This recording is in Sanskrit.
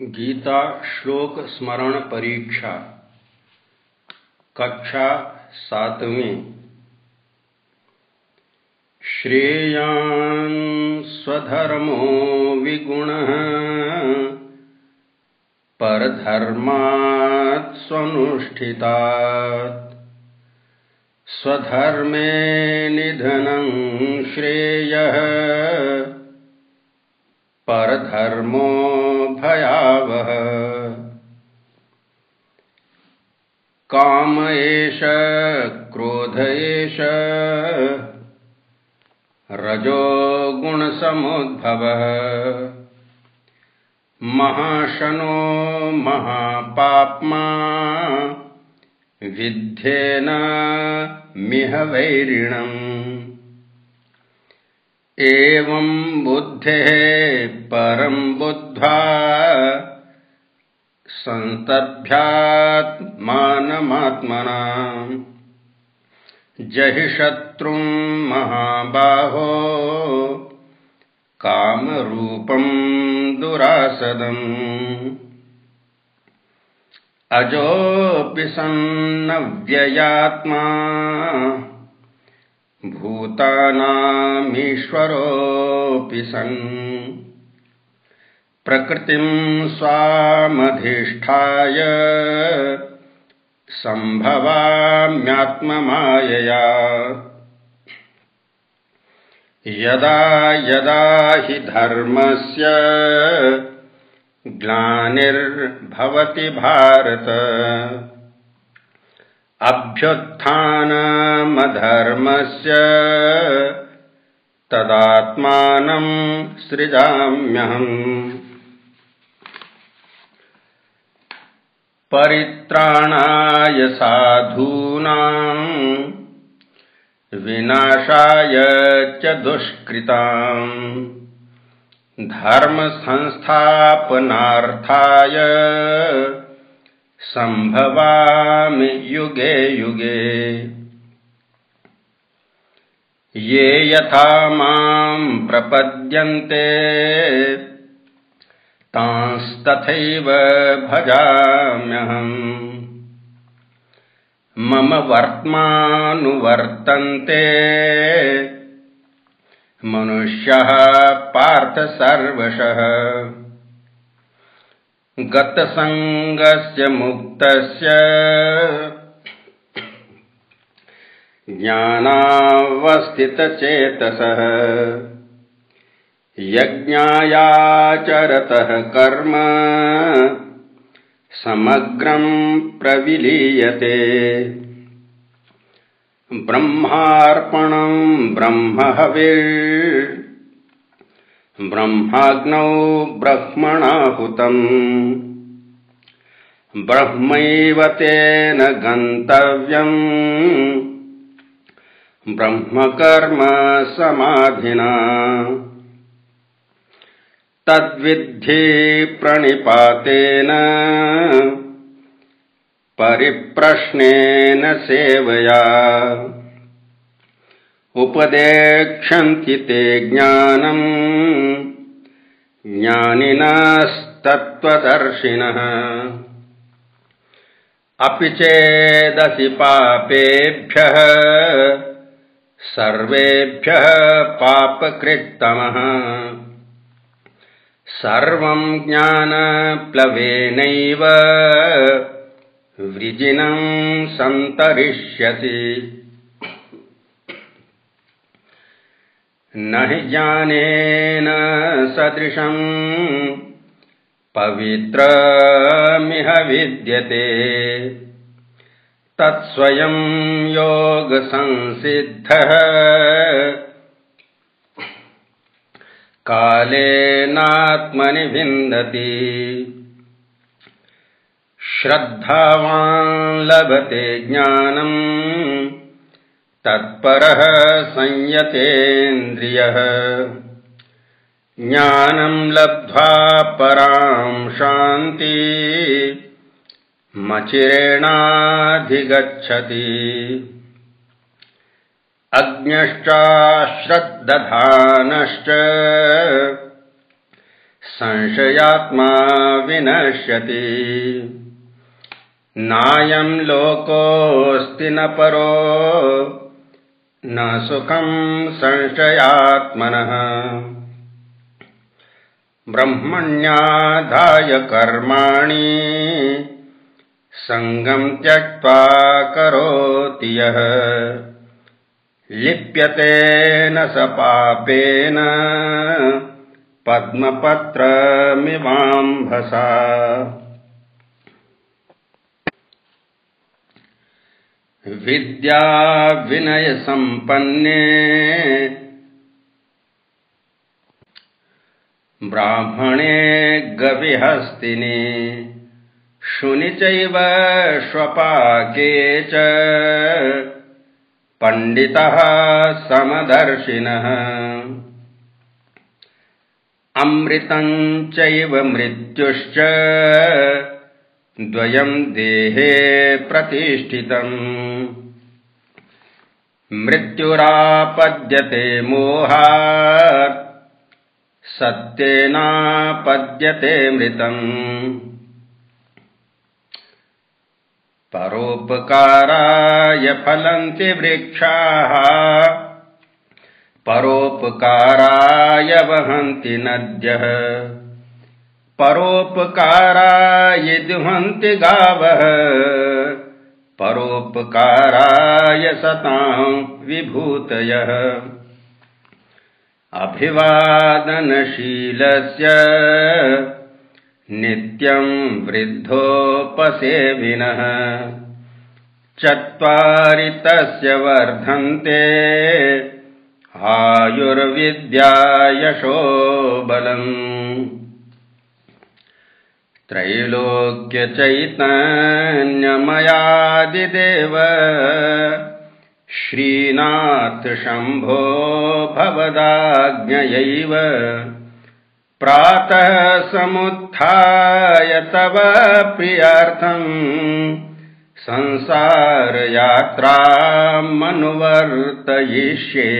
गीता श्लोक स्मरण परीक्षा, कक्षा सातवीं। श्रेयान् स्वधर्मो विगुणः, परधर्मात् स्वनुष्ठितात्। स्वधर्मे निधनं श्रेयः, परधर्मो भयावः काम एष क्रोध एष रजो गुणसमुद्भवः महाशनो महापाप्मा विध्येन मिह वैरिणम् एवं बुद्धेः परं बुद्ध्वा सन्तभ्यात्मानमात्मना जहि शत्रुं महाबाहो कामरूपं दुरासदम्। अजोऽपि सन्नव्ययात्मा भूतानामीश्वरोऽपि सन्। प्रकृतिं स्वामधिष्ठाय सम्भवाम्यात्ममायया। यदा यदा हि धर्मस्य ग्लानिर्भवति भारत अभ्युत्थानमधर्मस्य तदात्मानं सृजाम्यहम्। परित्राणाय साधूनाम् विनाशाय च दुष्कृताम् धर्मसंस्थापनार्थाय सम्भवामि युगे युगे। ये यथा माम् प्रपद्यन्ते तांस्तथैव भजाम्यहम्। मम वर्त्मानुवर्तन्ते मनुष्यः पार्थ सर्वशः गतसङ्गस्य मुक्तस्य ज्ञानावस्थितचेतसः। यज्ञायाचरतः कर्म समग्रं प्रविलीयते। ब्रह्मार्पणं ब्रह्महविर् ब्रह्माग्नौ ब्रह्मणाहुतम्। ब्रह्मैव तेन गन्तव्यम्। ब्रह्मकर्म समाधिना। तद्विद्धि प्रणिपातेन। परिप्रश्नेन सेवया उपदेक्षन्ति ते ज्ञानम्। ज्ञानिनस्तत्त्वदर्शिनः। अपि चेदसि पापेभ्यः सर्वेभ्यः पापकृत्तमः। सर्वं ज्ञानप्लवेनैव वृजिनं सन्तरिष्यसि न हि ज्ञानेन सदृशम्। पवित्रमिह विद्यते। तत्स्वयं योगसंसिद्धः। कालेनात्मनि विन्दति श्रद्धावान् लभते ज्ञानम् तत्परः संयतेन्द्रियः। ज्ञानं लब्ध्वा परां शान्ति मचिरेणाधिगच्छति अज्ञश्चाश्रद्दधानश्च संशयात्मा विनश्यति। नायम् लोकोऽस्ति न परो न सुखम् संशयात्मनः। ब्रह्मण्याधाय कर्माणि सङ्गम् त्यक्त्वा करोति यः। लिप्यते न स पापेन पद्मपत्रमिवाम्भसा विद्याविनयसम्पन्ने ब्राह्मणे गविहस्तिनि शुनि चैव श्वपाके च पण्डितः समदर्शिनः। अमृतम् चैव मृत्युश्च द्वयम् देहे प्रतिष्ठितम्। मृत्युरापद्यते मोहात् सत्येनापद्यते मृतम्। परोपकाराय फलन्ति वृक्षाः परोपकाराय वहन्ति नद्यः परोपकाराय दुहन्ति गावः। परोपकाराय सताम् विभूतयः। अभिवादनशीलस्य नित्यम् वृद्धोपसेविनः। चत्वारि तस्य वर्धन्ते आयुर्विद्यायशो बलम् त्रैलोक्यचैतन्यमयादिदेव श्रीनाथ शम्भो भवदाज्ञयैव प्रातः समुत्थाय तव प्रियार्थम् संसारयात्रामनुवर्तयिष्ये